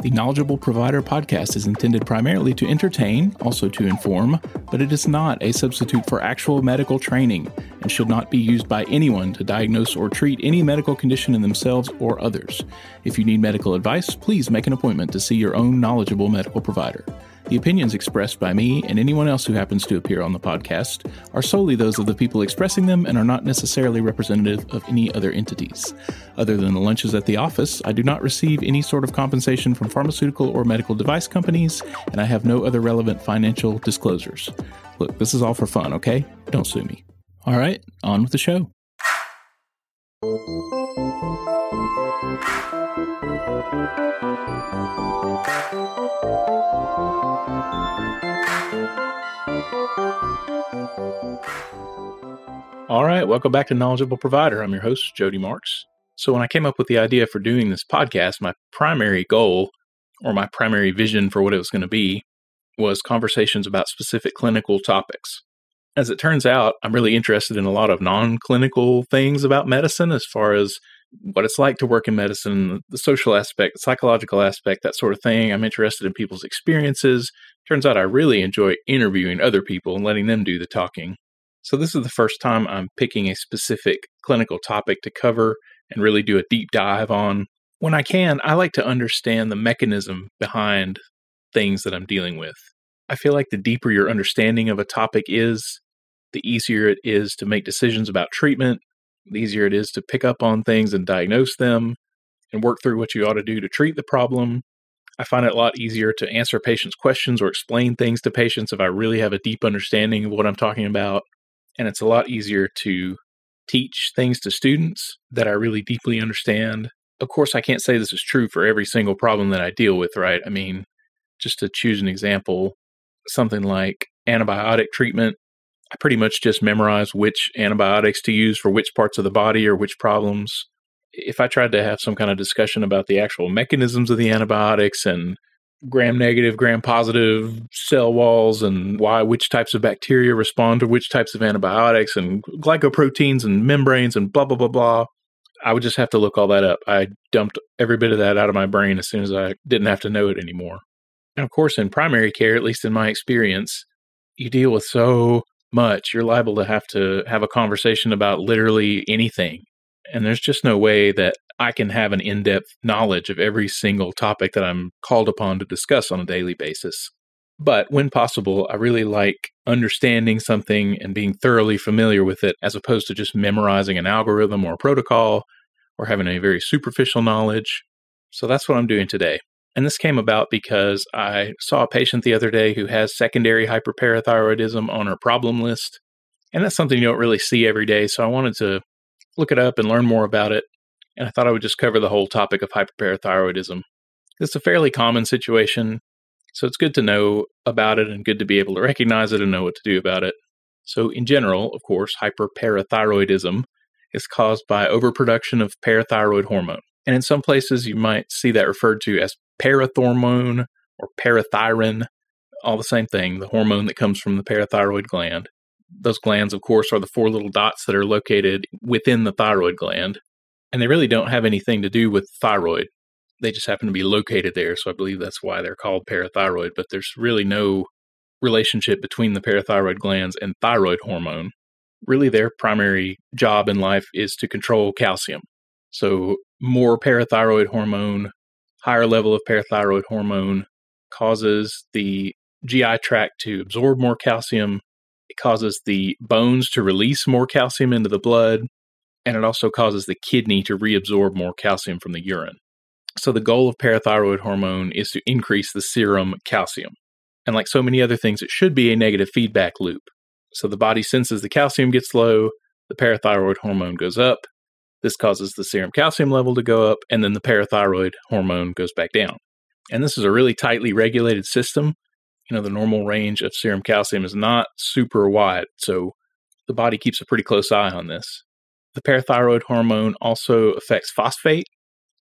The Knowledgeable Provider podcast is intended primarily to entertain, also to inform, but it is not a substitute for actual medical training and should not be used by anyone to diagnose or treat any medical condition in themselves or others. If you need medical advice, please make an appointment to see your own knowledgeable medical provider. The opinions expressed by me and anyone else who happens to appear on the podcast are solely those of the people expressing them and are not necessarily representative of any other entities. Other than the lunches at the office, I do not receive any sort of compensation from pharmaceutical or medical device companies, and I have no other relevant financial disclosures. Look, this is all for fun, okay? Don't sue me. All right, on with the show. All right, welcome back to Knowledgeable Provider. I'm your host, Jody Marks. So, when I came up with the idea for doing this podcast, my primary goal or my primary vision for what it was going to be was conversations about specific clinical topics. As it turns out, I'm really interested in a lot of non clinical things about medicine as far as what it's like to work in medicine, the social aspect, the psychological aspect, that sort of thing. I'm interested in people's experiences. Turns out I really enjoy interviewing other people and letting them do the talking. So, this is the first time I'm picking a specific clinical topic to cover and really do a deep dive on. When I can, I like to understand the mechanism behind things that I'm dealing with. I feel like the deeper your understanding of a topic is, the easier it is to make decisions about treatment, the easier it is to pick up on things and diagnose them and work through what you ought to do to treat the problem. I find it a lot easier to answer patients' questions or explain things to patients if I really have a deep understanding of what I'm talking about and it's a lot easier to teach things to students that I really deeply understand. Of course, I can't say this is true for every single problem that I deal with, right? I mean, just to choose an example, something like antibiotic treatment, I pretty much just memorize which antibiotics to use for which parts of the body or which problems. If I tried to have some kind of discussion about the actual mechanisms of the antibiotics and gram negative, gram positive cell walls and why which types of bacteria respond to which types of antibiotics and glycoproteins and membranes and blah, blah, blah, blah. I would just have to look all that up. I dumped every bit of that out of my brain as soon as I didn't have to know it anymore. And of course, in primary care, at least in my experience, you deal with so much. You're liable to have to have a conversation about literally anything. And there's just no way that I can have an in depth knowledge of every single topic that I'm called upon to discuss on a daily basis. But when possible, I really like understanding something and being thoroughly familiar with it as opposed to just memorizing an algorithm or a protocol or having a very superficial knowledge. So that's what I'm doing today. And this came about because I saw a patient the other day who has secondary hyperparathyroidism on her problem list. And that's something you don't really see every day. So I wanted to look it up and learn more about it and I thought I would just cover the whole topic of hyperparathyroidism. It's a fairly common situation, so it's good to know about it and good to be able to recognize it and know what to do about it. So, in general, of course, hyperparathyroidism is caused by overproduction of parathyroid hormone. And in some places, you might see that referred to as parathormone or parathyrin, all the same thing, the hormone that comes from the parathyroid gland. Those glands, of course, are the four little dots that are located within the thyroid gland and they really don't have anything to do with thyroid. They just happen to be located there. So I believe that's why they're called parathyroid, but there's really no relationship between the parathyroid glands and thyroid hormone. Really, their primary job in life is to control calcium. So, more parathyroid hormone, higher level of parathyroid hormone causes the GI tract to absorb more calcium. It causes the bones to release more calcium into the blood and it also causes the kidney to reabsorb more calcium from the urine. So, the goal of parathyroid hormone is to increase the serum calcium. And like so many other things, it should be a negative feedback loop. So, the body senses the calcium gets low, the parathyroid hormone goes up. This causes the serum calcium level to go up, and then the parathyroid hormone goes back down. And this is a really tightly regulated system. You know, the normal range of serum calcium is not super wide. So, the body keeps a pretty close eye on this. The parathyroid hormone also affects phosphate.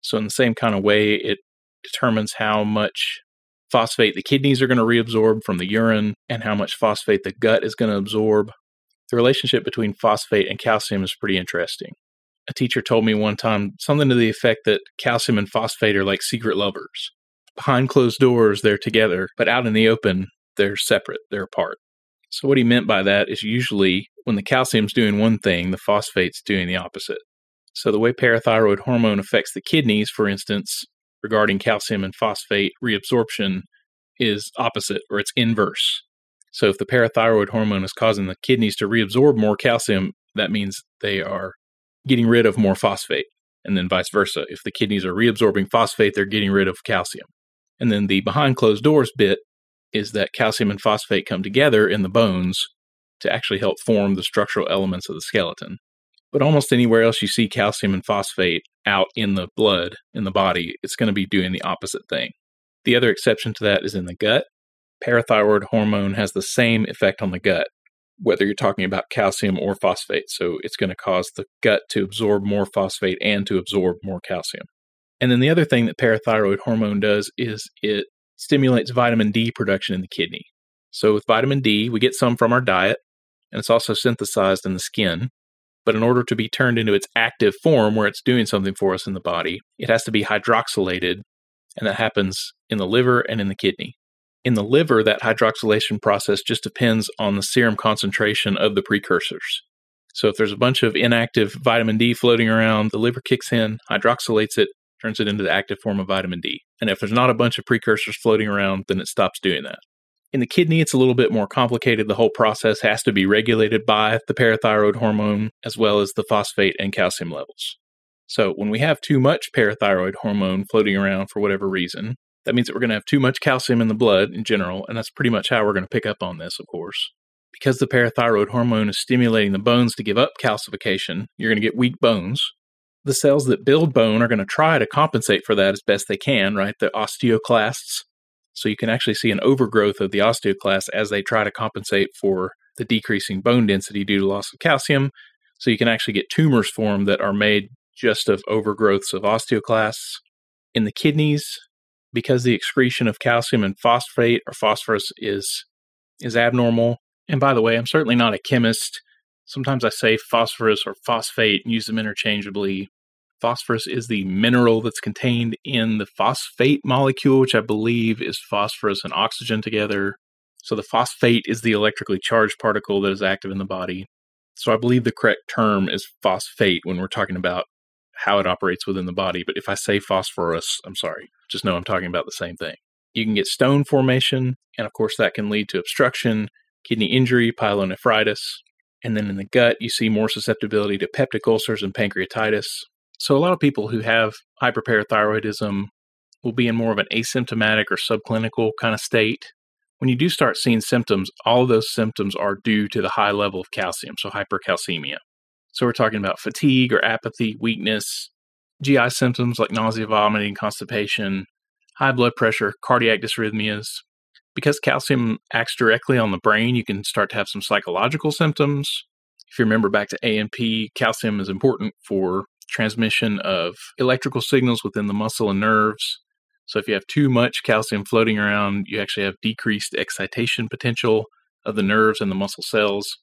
So, in the same kind of way, it determines how much phosphate the kidneys are going to reabsorb from the urine and how much phosphate the gut is going to absorb. The relationship between phosphate and calcium is pretty interesting. A teacher told me one time something to the effect that calcium and phosphate are like secret lovers. behind closed doors, they're together, but out in the open, they're separate, they're apart. So, what he meant by that is usually when the calcium's doing one thing, the phosphate's doing the opposite. So, the way parathyroid hormone affects the kidneys, for instance, regarding calcium and phosphate reabsorption, is opposite or it's inverse. So, if the parathyroid hormone is causing the kidneys to reabsorb more calcium, that means they are getting rid of more phosphate. And then vice versa. If the kidneys are reabsorbing phosphate, they're getting rid of calcium. And then the behind closed doors bit is that calcium and phosphate come together in the bones to actually help form the structural elements of the skeleton. But almost anywhere else you see calcium and phosphate out in the blood in the body, it's going to be doing the opposite thing. The other exception to that is in the gut. Parathyroid hormone has the same effect on the gut, whether you're talking about calcium or phosphate. So it's going to cause the gut to absorb more phosphate and to absorb more calcium. And then the other thing that parathyroid hormone does is it stimulates vitamin D production in the kidney. So with vitamin D, we get some from our diet, and it's also synthesized in the skin. But in order to be turned into its active form where it's doing something for us in the body, it has to be hydroxylated, and that happens in the liver and in the kidney. In the liver, that hydroxylation process just depends on the serum concentration of the precursors. So if there's a bunch of inactive vitamin D floating around, the liver kicks in, hydroxylates it, turns it into the active form of vitamin D. And if there's not a bunch of precursors floating around, then it stops doing that. In the kidney, it's a little bit more complicated. The whole process has to be regulated by the parathyroid hormone as well as the phosphate and calcium levels. So, when we have too much parathyroid hormone floating around for whatever reason, that means that we're going to have too much calcium in the blood in general, and that's pretty much how we're going to pick up on this, of course. Because the parathyroid hormone is stimulating the bones to give up calcification, you're going to get weak bones, the cells that build bone are going to try to compensate for that as best they can, right? The osteoclasts. So you can actually see an overgrowth of the osteoclasts as they try to compensate for the decreasing bone density due to loss of calcium. So you can actually get tumors formed that are made just of overgrowths of osteoclasts. In the kidneys, because the excretion of calcium and phosphate or phosphorus is is abnormal. And by the way, I'm certainly not a chemist. Sometimes I say phosphorus or phosphate and use them interchangeably. Phosphorus is the mineral that's contained in the phosphate molecule, which I believe is phosphorus and oxygen together. So the phosphate is the electrically charged particle that is active in the body. So I believe the correct term is phosphate when we're talking about how it operates within the body. But if I say phosphorus, I'm sorry, just know I'm talking about the same thing. You can get stone formation, and of course, that can lead to obstruction, kidney injury, pyelonephritis. And then in the gut, you see more susceptibility to peptic ulcers and pancreatitis. So, a lot of people who have hyperparathyroidism will be in more of an asymptomatic or subclinical kind of state. When you do start seeing symptoms, all of those symptoms are due to the high level of calcium, so hypercalcemia. So, we're talking about fatigue or apathy, weakness, GI symptoms like nausea, vomiting, constipation, high blood pressure, cardiac dysrhythmias. Because calcium acts directly on the brain, you can start to have some psychological symptoms. If you remember back to A&P, calcium is important for transmission of electrical signals within the muscle and nerves. So if you have too much calcium floating around, you actually have decreased excitation potential of the nerves and the muscle cells.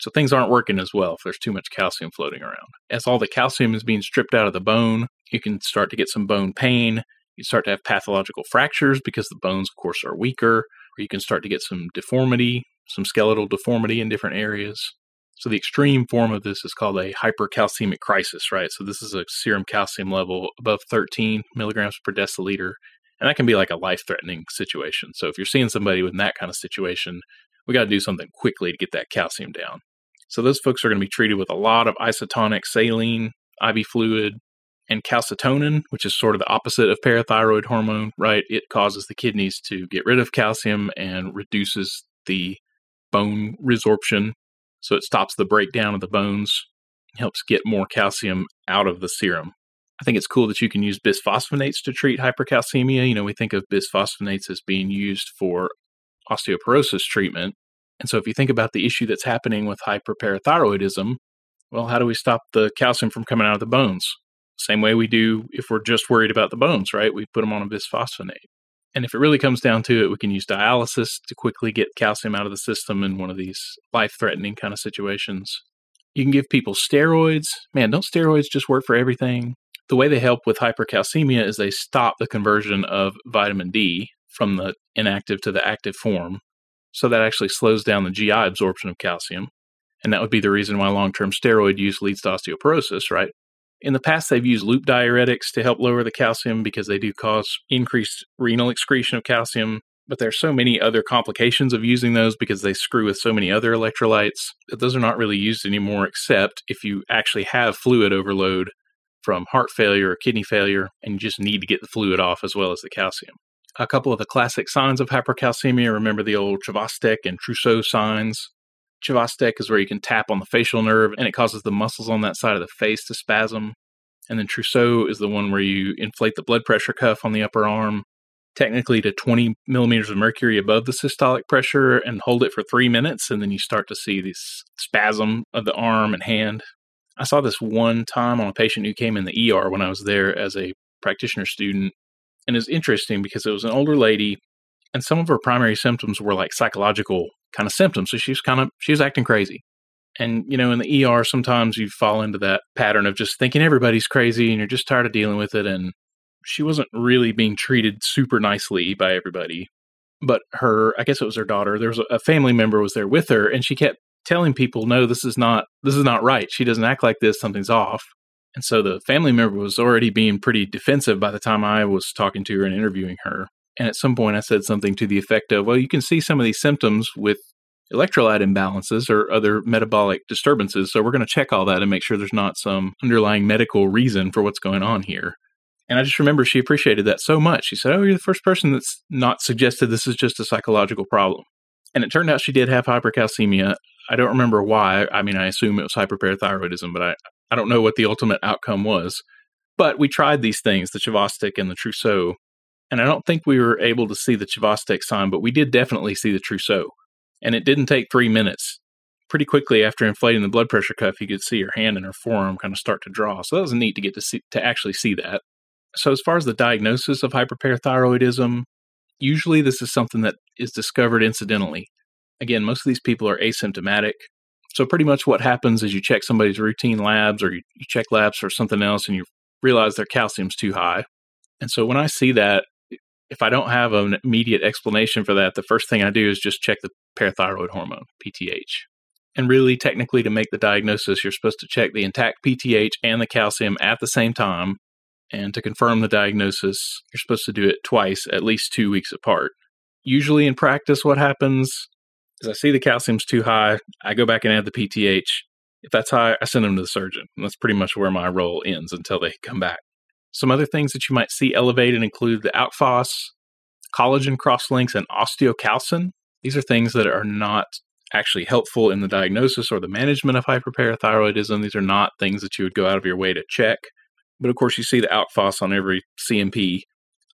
So things aren't working as well if there's too much calcium floating around. As all the calcium is being stripped out of the bone, you can start to get some bone pain. You start to have pathological fractures because the bones, of course, are weaker. Or you can start to get some deformity, some skeletal deformity in different areas. So the extreme form of this is called a hypercalcemic crisis, right? So this is a serum calcium level above 13 milligrams per deciliter. And that can be like a life threatening situation. So if you're seeing somebody with that kind of situation, we got to do something quickly to get that calcium down. So those folks are going to be treated with a lot of isotonic saline, IV fluid, and calcitonin, which is sort of the opposite of parathyroid hormone, right? It causes the kidneys to get rid of calcium and reduces the bone resorption so it stops the breakdown of the bones, helps get more calcium out of the serum. I think it's cool that you can use bisphosphonates to treat hypercalcemia. You know, we think of bisphosphonates as being used for osteoporosis treatment. And so if you think about the issue that's happening with hyperparathyroidism, well, how do we stop the calcium from coming out of the bones? Same way we do if we're just worried about the bones, right? We put them on a bisphosphonate. And if it really comes down to it, we can use dialysis to quickly get calcium out of the system in one of these life threatening kind of situations. You can give people steroids. Man, don't steroids just work for everything? The way they help with hypercalcemia is they stop the conversion of vitamin D from the inactive to the active form. So that actually slows down the GI absorption of calcium. And that would be the reason why long term steroid use leads to osteoporosis, right? In the past, they've used loop diuretics to help lower the calcium because they do cause increased renal excretion of calcium. But there are so many other complications of using those because they screw with so many other electrolytes that those are not really used anymore, except if you actually have fluid overload from heart failure or kidney failure and you just need to get the fluid off as well as the calcium. A couple of the classic signs of hypercalcemia remember the old Chvostek and Trousseau signs. Chvostek is where you can tap on the facial nerve and it causes the muscles on that side of the face to spasm. And then Trousseau is the one where you inflate the blood pressure cuff on the upper arm, technically to 20 millimeters of mercury above the systolic pressure, and hold it for three minutes. And then you start to see this spasm of the arm and hand. I saw this one time on a patient who came in the ER when I was there as a practitioner student. And it's interesting because it was an older lady, and some of her primary symptoms were like psychological kind of symptoms. So she was kind of she was acting crazy. And you know, in the ER, sometimes you fall into that pattern of just thinking everybody's crazy, and you're just tired of dealing with it. And she wasn't really being treated super nicely by everybody. But her, I guess it was her daughter. There was a family member was there with her, and she kept telling people, "No, this is not this is not right. She doesn't act like this. Something's off." And so the family member was already being pretty defensive by the time I was talking to her and interviewing her. And at some point, I said something to the effect of, well, you can see some of these symptoms with electrolyte imbalances or other metabolic disturbances. So we're going to check all that and make sure there's not some underlying medical reason for what's going on here. And I just remember she appreciated that so much. She said, Oh, you're the first person that's not suggested this is just a psychological problem. And it turned out she did have hypercalcemia. I don't remember why. I mean, I assume it was hyperparathyroidism, but I, I don't know what the ultimate outcome was. But we tried these things, the Chvostek and the Trousseau, and I don't think we were able to see the Chvostek sign, but we did definitely see the Trousseau. And it didn't take three minutes. Pretty quickly after inflating the blood pressure cuff, you could see her hand and her forearm kind of start to draw. So that was neat to get to see to actually see that. So as far as the diagnosis of hyperparathyroidism, usually this is something that is discovered incidentally. Again, most of these people are asymptomatic. So pretty much what happens is you check somebody's routine labs or you, you check labs for something else and you realize their calcium's too high. And so when I see that, if I don't have an immediate explanation for that, the first thing I do is just check the parathyroid hormone, PTH. And really, technically, to make the diagnosis, you're supposed to check the intact PTH and the calcium at the same time. And to confirm the diagnosis, you're supposed to do it twice, at least two weeks apart. Usually, in practice, what happens is I see the calcium's too high, I go back and add the PTH. If that's high, I send them to the surgeon. And that's pretty much where my role ends until they come back. Some other things that you might see elevated include the phos, collagen crosslinks, and osteocalcin. These are things that are not actually helpful in the diagnosis or the management of hyperparathyroidism. These are not things that you would go out of your way to check. But of course, you see the phos on every CMP.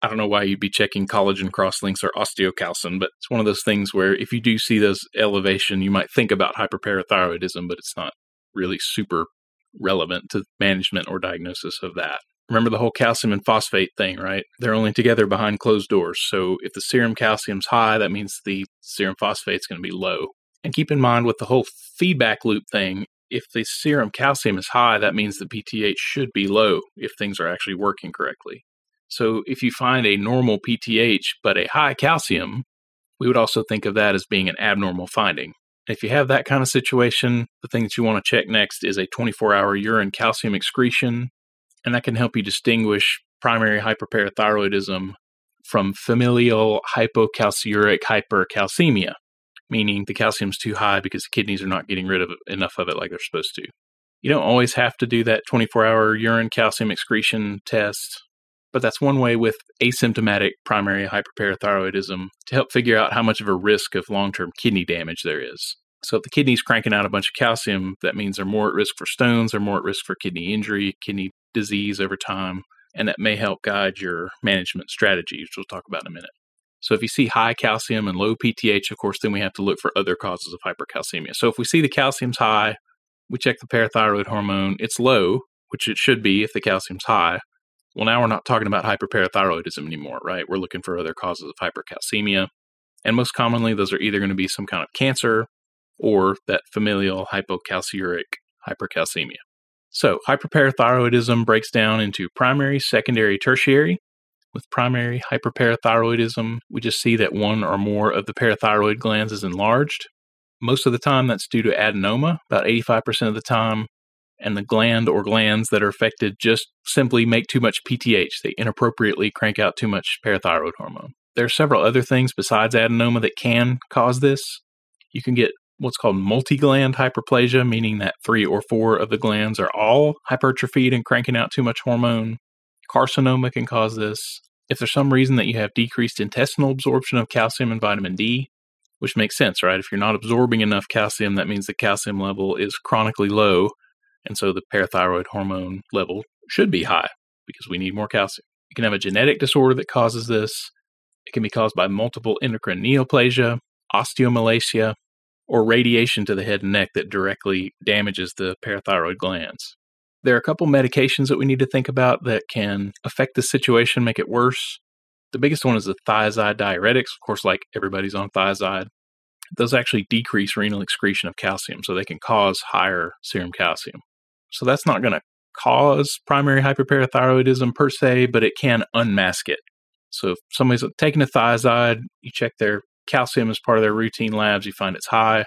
I don't know why you'd be checking collagen crosslinks or osteocalcin, but it's one of those things where if you do see those elevation, you might think about hyperparathyroidism, but it's not really super relevant to management or diagnosis of that. Remember the whole calcium and phosphate thing, right? They're only together behind closed doors. So if the serum calcium's high, that means the serum phosphate's going to be low. And keep in mind with the whole feedback loop thing, if the serum calcium is high, that means the PTH should be low if things are actually working correctly. So if you find a normal PTH but a high calcium, we would also think of that as being an abnormal finding. If you have that kind of situation, the thing that you want to check next is a 24 hour urine calcium excretion and that can help you distinguish primary hyperparathyroidism from familial hypocalciuric hypercalcemia, meaning the calcium's too high because the kidneys are not getting rid of enough of it like they're supposed to. You don't always have to do that 24 hour urine calcium excretion test, but that's one way with asymptomatic primary hyperparathyroidism to help figure out how much of a risk of long term kidney damage there is. So if the kidney's cranking out a bunch of calcium, that means they're more at risk for stones, they're more at risk for kidney injury, kidney disease over time, and that may help guide your management strategy, which we'll talk about in a minute. So if you see high calcium and low PTH, of course, then we have to look for other causes of hypercalcemia. So if we see the calcium's high, we check the parathyroid hormone, it's low, which it should be if the calcium's high. Well, now we're not talking about hyperparathyroidism anymore, right? We're looking for other causes of hypercalcemia. And most commonly, those are either going to be some kind of cancer or that familial hypocalciuric hypercalcemia. So, hyperparathyroidism breaks down into primary, secondary, tertiary. With primary hyperparathyroidism, we just see that one or more of the parathyroid glands is enlarged. Most of the time, that's due to adenoma, about 85% of the time. And the gland or glands that are affected just simply make too much PTH. They inappropriately crank out too much parathyroid hormone. There are several other things besides adenoma that can cause this. You can get what's called multi-gland hyperplasia, meaning that three or four of the glands are all hypertrophied and cranking out too much hormone. Carcinoma can cause this. If there's some reason that you have decreased intestinal absorption of calcium and vitamin D, which makes sense, right? If you're not absorbing enough calcium, that means the calcium level is chronically low. And so the parathyroid hormone level should be high because we need more calcium. You can have a genetic disorder that causes this. It can be caused by multiple endocrine neoplasia, osteomalacia, or radiation to the head and neck that directly damages the parathyroid glands. There are a couple medications that we need to think about that can affect the situation, make it worse. The biggest one is the thiazide diuretics, of course, like everybody's on thiazide. Those actually decrease renal excretion of calcium, so they can cause higher serum calcium. So that's not going to cause primary hyperparathyroidism per se, but it can unmask it. So if somebody's taking a thiazide, you check their calcium as part of their routine labs, you find it's high.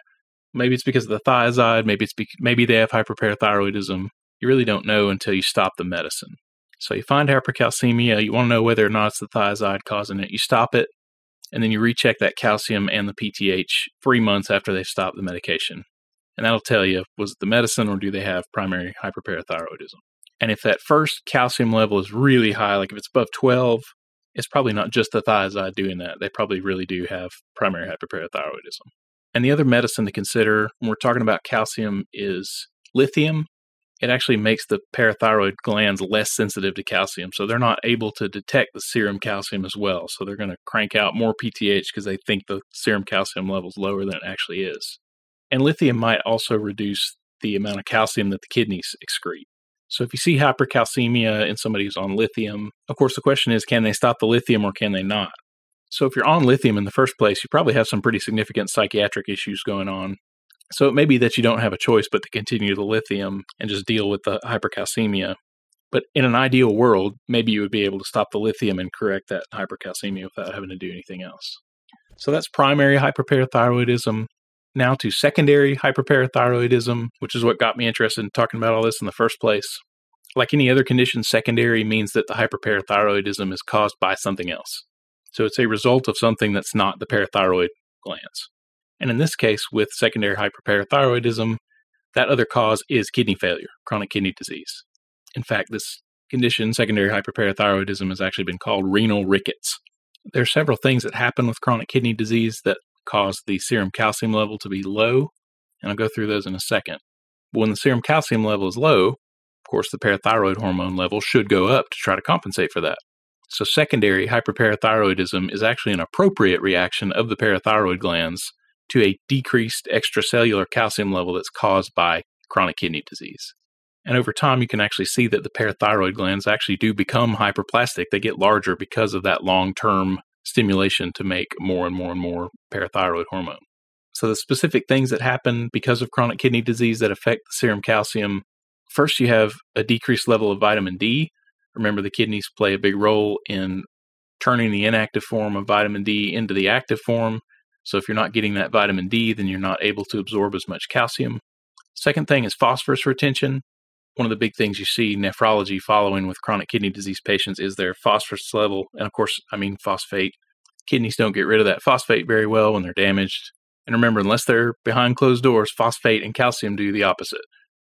Maybe it's because of the thiazide, maybe it's be- maybe they have hyperparathyroidism. You really don't know until you stop the medicine. So you find hypercalcemia, you want to know whether or not it's the thiazide causing it. You stop it, and then you recheck that calcium and the PTH three months after they've stopped the medication. And that'll tell you was it the medicine or do they have primary hyperparathyroidism. And if that first calcium level is really high, like if it's above 12, it's probably not just the thiazide doing that. They probably really do have primary hyperparathyroidism. And the other medicine to consider when we're talking about calcium is lithium. It actually makes the parathyroid glands less sensitive to calcium, so they're not able to detect the serum calcium as well. So they're going to crank out more PTH because they think the serum calcium level is lower than it actually is. And lithium might also reduce the amount of calcium that the kidneys excrete. So if you see hypercalcemia in somebody who's on lithium, of course the question is can they stop the lithium or can they not? So if you're on lithium in the first place, you probably have some pretty significant psychiatric issues going on. So it may be that you don't have a choice but to continue the lithium and just deal with the hypercalcemia. But in an ideal world, maybe you would be able to stop the lithium and correct that hypercalcemia without having to do anything else. So that's primary hyperparathyroidism. Now to secondary hyperparathyroidism, which is what got me interested in talking about all this in the first place. Like any other condition, secondary means that the hyperparathyroidism is caused by something else. So it's a result of something that's not the parathyroid glands. And in this case, with secondary hyperparathyroidism, that other cause is kidney failure, chronic kidney disease. In fact, this condition, secondary hyperparathyroidism, has actually been called renal rickets. There are several things that happen with chronic kidney disease that cause the serum calcium level to be low, and I'll go through those in a second. When the serum calcium level is low, of course, the parathyroid hormone level should go up to try to compensate for that. So, secondary hyperparathyroidism is actually an appropriate reaction of the parathyroid glands to a decreased extracellular calcium level that's caused by chronic kidney disease. And over time, you can actually see that the parathyroid glands actually do become hyperplastic. They get larger because of that long term stimulation to make more and more and more parathyroid hormone. So, the specific things that happen because of chronic kidney disease that affect the serum calcium first, you have a decreased level of vitamin D. Remember, the kidneys play a big role in turning the inactive form of vitamin D into the active form. So, if you're not getting that vitamin D, then you're not able to absorb as much calcium. Second thing is phosphorus retention. One of the big things you see nephrology following with chronic kidney disease patients is their phosphorus level. And of course, I mean phosphate. Kidneys don't get rid of that phosphate very well when they're damaged. And remember, unless they're behind closed doors, phosphate and calcium do the opposite.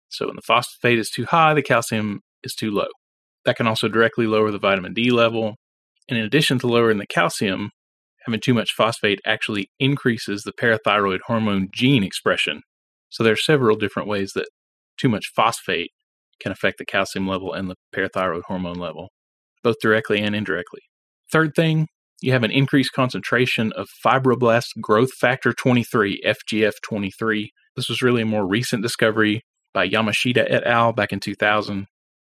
So when the phosphate is too high, the calcium is too low. That can also directly lower the vitamin D level. And in addition to lowering the calcium, having too much phosphate actually increases the parathyroid hormone gene expression. So there are several different ways that too much phosphate can affect the calcium level and the parathyroid hormone level, both directly and indirectly. Third thing, you have an increased concentration of fibroblast growth factor 23, FGF23. This was really a more recent discovery by Yamashita et al. back in 2000,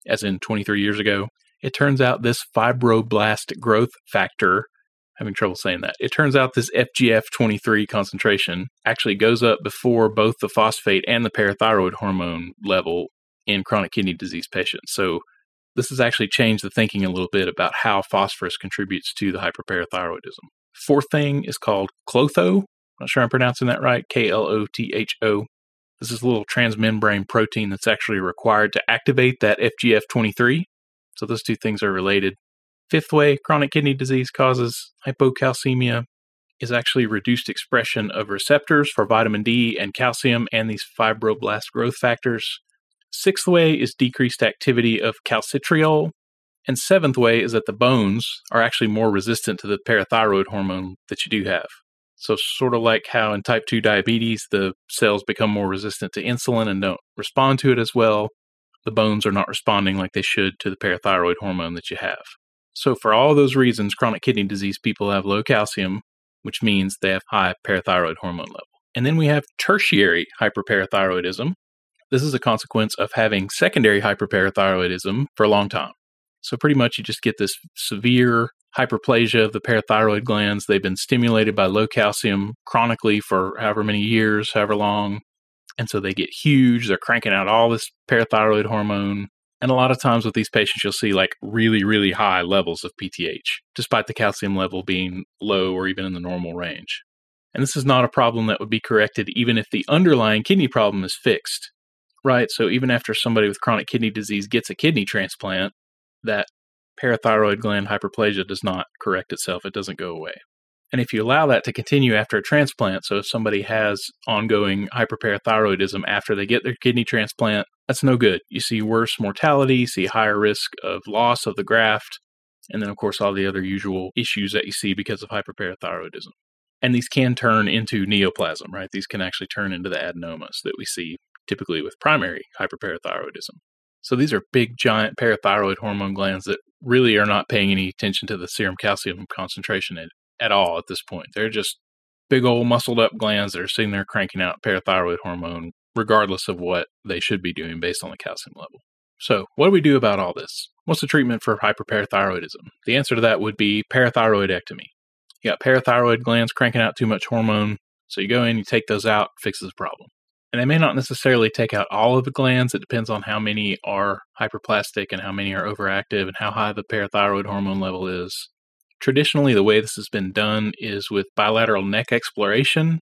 as in 23 years ago. It turns out this fibroblast growth factor, having trouble saying that, it turns out this FGF23 concentration actually goes up before both the phosphate and the parathyroid hormone level in chronic kidney disease patients. So this has actually changed the thinking a little bit about how phosphorus contributes to the hyperparathyroidism. Fourth thing is called klotho. Not sure I'm pronouncing that right. K L O T H O. This is a little transmembrane protein that's actually required to activate that FGF23. So those two things are related. Fifth way chronic kidney disease causes hypocalcemia is actually reduced expression of receptors for vitamin D and calcium and these fibroblast growth factors. Sixth way is decreased activity of calcitriol. And seventh way is that the bones are actually more resistant to the parathyroid hormone that you do have. So, sort of like how in type 2 diabetes, the cells become more resistant to insulin and don't respond to it as well, the bones are not responding like they should to the parathyroid hormone that you have. So, for all those reasons, chronic kidney disease people have low calcium, which means they have high parathyroid hormone level. And then we have tertiary hyperparathyroidism. This is a consequence of having secondary hyperparathyroidism for a long time. So, pretty much, you just get this severe hyperplasia of the parathyroid glands. They've been stimulated by low calcium chronically for however many years, however long. And so they get huge. They're cranking out all this parathyroid hormone. And a lot of times with these patients, you'll see like really, really high levels of PTH, despite the calcium level being low or even in the normal range. And this is not a problem that would be corrected even if the underlying kidney problem is fixed, right? So even after somebody with chronic kidney disease gets a kidney transplant, that parathyroid gland hyperplasia does not correct itself, it doesn't go away. And if you allow that to continue after a transplant, so if somebody has ongoing hyperparathyroidism after they get their kidney transplant, that's no good. You see worse mortality, you see higher risk of loss of the graft, and then, of course, all the other usual issues that you see because of hyperparathyroidism. And these can turn into neoplasm, right? These can actually turn into the adenomas that we see typically with primary hyperparathyroidism. So these are big, giant parathyroid hormone glands that really are not paying any attention to the serum calcium concentration at, at all at this point. They're just big old muscled up glands that are sitting there cranking out parathyroid hormone, regardless of what they should be doing based on the calcium level. So, what do we do about all this? What's the treatment for hyperparathyroidism? The answer to that would be parathyroidectomy. You got parathyroid glands cranking out too much hormone, so you go in, you take those out, fixes the problem. And they may not necessarily take out all of the glands. It depends on how many are hyperplastic and how many are overactive and how high the parathyroid hormone level is. Traditionally, the way this has been done is with bilateral neck exploration.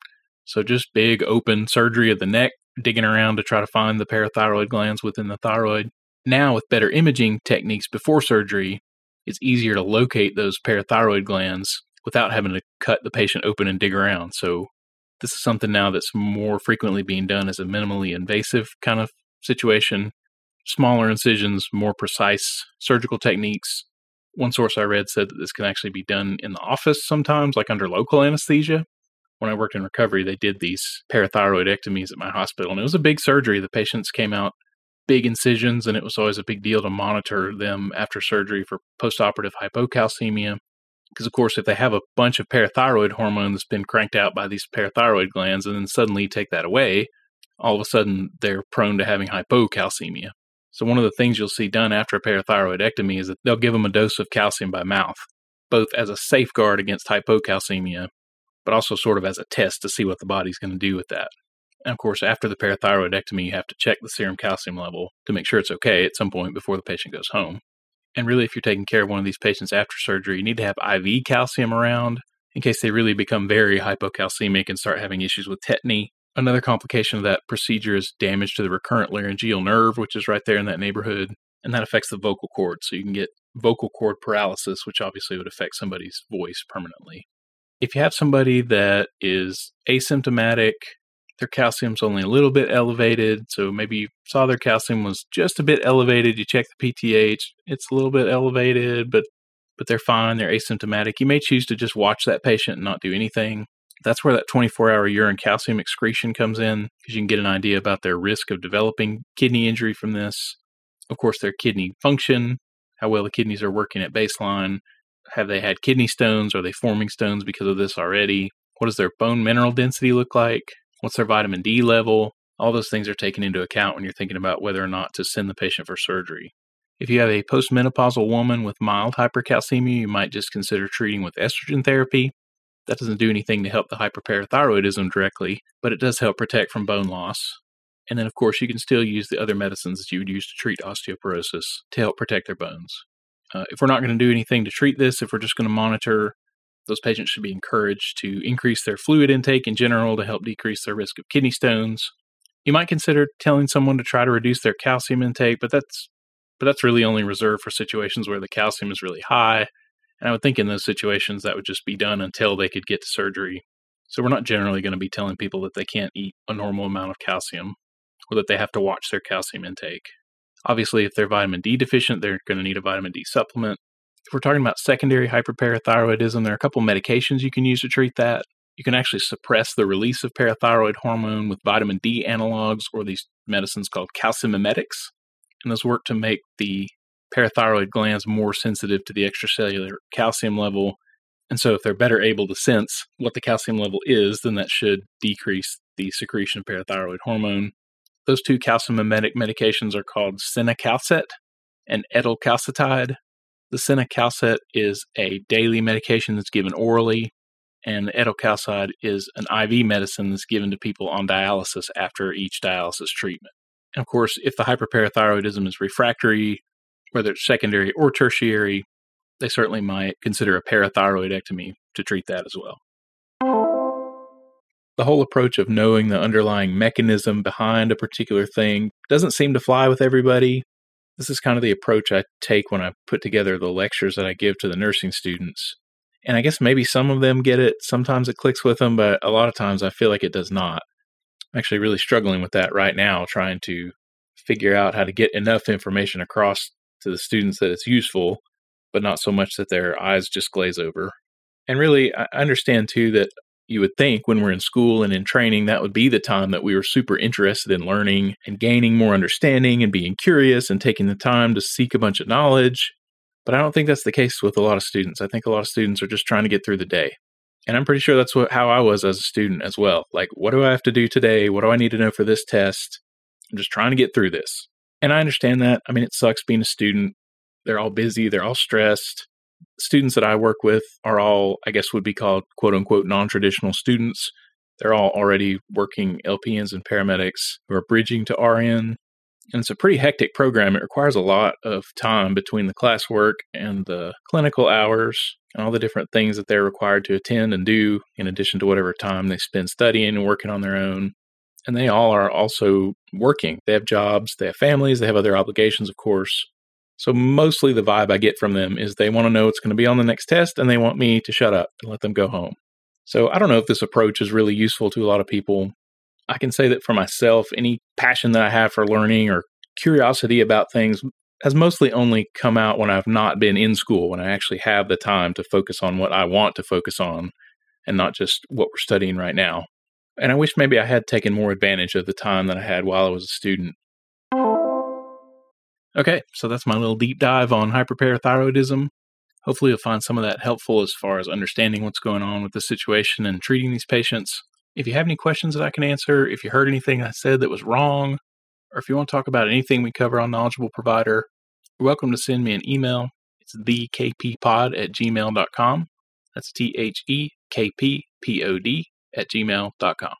So, just big open surgery of the neck, digging around to try to find the parathyroid glands within the thyroid. Now, with better imaging techniques before surgery, it's easier to locate those parathyroid glands without having to cut the patient open and dig around. So, this is something now that's more frequently being done as a minimally invasive kind of situation. Smaller incisions, more precise surgical techniques. One source I read said that this can actually be done in the office sometimes, like under local anesthesia. When I worked in recovery, they did these parathyroidectomies at my hospital, and it was a big surgery. The patients came out big incisions, and it was always a big deal to monitor them after surgery for postoperative hypocalcemia. Because, of course, if they have a bunch of parathyroid hormone that's been cranked out by these parathyroid glands and then suddenly take that away, all of a sudden they're prone to having hypocalcemia. So, one of the things you'll see done after a parathyroidectomy is that they'll give them a dose of calcium by mouth, both as a safeguard against hypocalcemia, but also sort of as a test to see what the body's going to do with that. And of course, after the parathyroidectomy, you have to check the serum calcium level to make sure it's okay at some point before the patient goes home. And really, if you're taking care of one of these patients after surgery, you need to have IV calcium around in case they really become very hypocalcemic and start having issues with tetany. Another complication of that procedure is damage to the recurrent laryngeal nerve, which is right there in that neighborhood, and that affects the vocal cord. So you can get vocal cord paralysis, which obviously would affect somebody's voice permanently. If you have somebody that is asymptomatic, their calcium's only a little bit elevated. So maybe you saw their calcium was just a bit elevated. You check the PTH, it's a little bit elevated, but but they're fine. They're asymptomatic. You may choose to just watch that patient and not do anything. That's where that 24 hour urine calcium excretion comes in because you can get an idea about their risk of developing kidney injury from this. Of course, their kidney function, how well the kidneys are working at baseline. Have they had kidney stones? Are they forming stones because of this already? What does their bone mineral density look like? What's their vitamin D level? All those things are taken into account when you're thinking about whether or not to send the patient for surgery. If you have a postmenopausal woman with mild hypercalcemia, you might just consider treating with estrogen therapy. That doesn't do anything to help the hyperparathyroidism directly, but it does help protect from bone loss. And then, of course, you can still use the other medicines that you would use to treat osteoporosis to help protect their bones. Uh, if we're not going to do anything to treat this, if we're just going to monitor, those patients should be encouraged to increase their fluid intake in general to help decrease their risk of kidney stones. You might consider telling someone to try to reduce their calcium intake, but that's but that's really only reserved for situations where the calcium is really high. And I would think in those situations that would just be done until they could get to surgery. So we're not generally going to be telling people that they can't eat a normal amount of calcium or that they have to watch their calcium intake. Obviously, if they're vitamin D deficient, they're going to need a vitamin D supplement. If we're talking about secondary hyperparathyroidism, there are a couple medications you can use to treat that. You can actually suppress the release of parathyroid hormone with vitamin D analogs or these medicines called calcimimetics and those work to make the parathyroid glands more sensitive to the extracellular calcium level. And so, if they're better able to sense what the calcium level is, then that should decrease the secretion of parathyroid hormone. Those two calcimimetic medications are called cinacalcet and etelcalcetide. The cinacalcet is a daily medication that's given orally, and the etelcalcetide is an IV medicine that's given to people on dialysis after each dialysis treatment. And Of course, if the hyperparathyroidism is refractory, whether it's secondary or tertiary, they certainly might consider a parathyroidectomy to treat that as well. The whole approach of knowing the underlying mechanism behind a particular thing doesn't seem to fly with everybody. This is kind of the approach I take when I put together the lectures that I give to the nursing students. And I guess maybe some of them get it, sometimes it clicks with them, but a lot of times I feel like it does not. I'm actually really struggling with that right now, trying to figure out how to get enough information across to the students that it's useful, but not so much that their eyes just glaze over. And really, I understand too that you would think when we're in school and in training, that would be the time that we were super interested in learning and gaining more understanding and being curious and taking the time to seek a bunch of knowledge. But I don't think that's the case with a lot of students. I think a lot of students are just trying to get through the day. And I'm pretty sure that's what how I was as a student as well. Like, what do I have to do today? What do I need to know for this test? I'm just trying to get through this. And I understand that. I mean, it sucks being a student. They're all busy, they're all stressed. Students that I work with are all, I guess, would be called quote unquote non traditional students. They're all already working LPNs and paramedics who are bridging to RN. And it's a pretty hectic program. It requires a lot of time between the classwork and the clinical hours and all the different things that they're required to attend and do, in addition to whatever time they spend studying and working on their own. And they all are also working. They have jobs, they have families, they have other obligations, of course. So, mostly the vibe I get from them is they want to know what's going to be on the next test and they want me to shut up and let them go home. So, I don't know if this approach is really useful to a lot of people. I can say that for myself, any passion that I have for learning or curiosity about things has mostly only come out when I've not been in school, when I actually have the time to focus on what I want to focus on and not just what we're studying right now. And I wish maybe I had taken more advantage of the time that I had while I was a student. Okay, so that's my little deep dive on hyperparathyroidism. Hopefully, you'll find some of that helpful as far as understanding what's going on with the situation and treating these patients. If you have any questions that I can answer, if you heard anything I said that was wrong, or if you want to talk about anything we cover on Knowledgeable Provider, you're welcome to send me an email. It's thekppod at gmail.com. That's T H E K P P O D at gmail.com.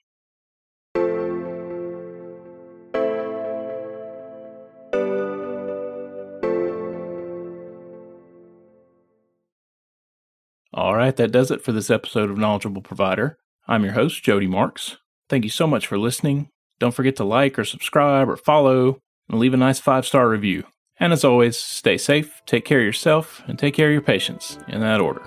All right, that does it for this episode of Knowledgeable Provider. I'm your host, Jody Marks. Thank you so much for listening. Don't forget to like or subscribe or follow and leave a nice five star review. And as always, stay safe, take care of yourself, and take care of your patients in that order.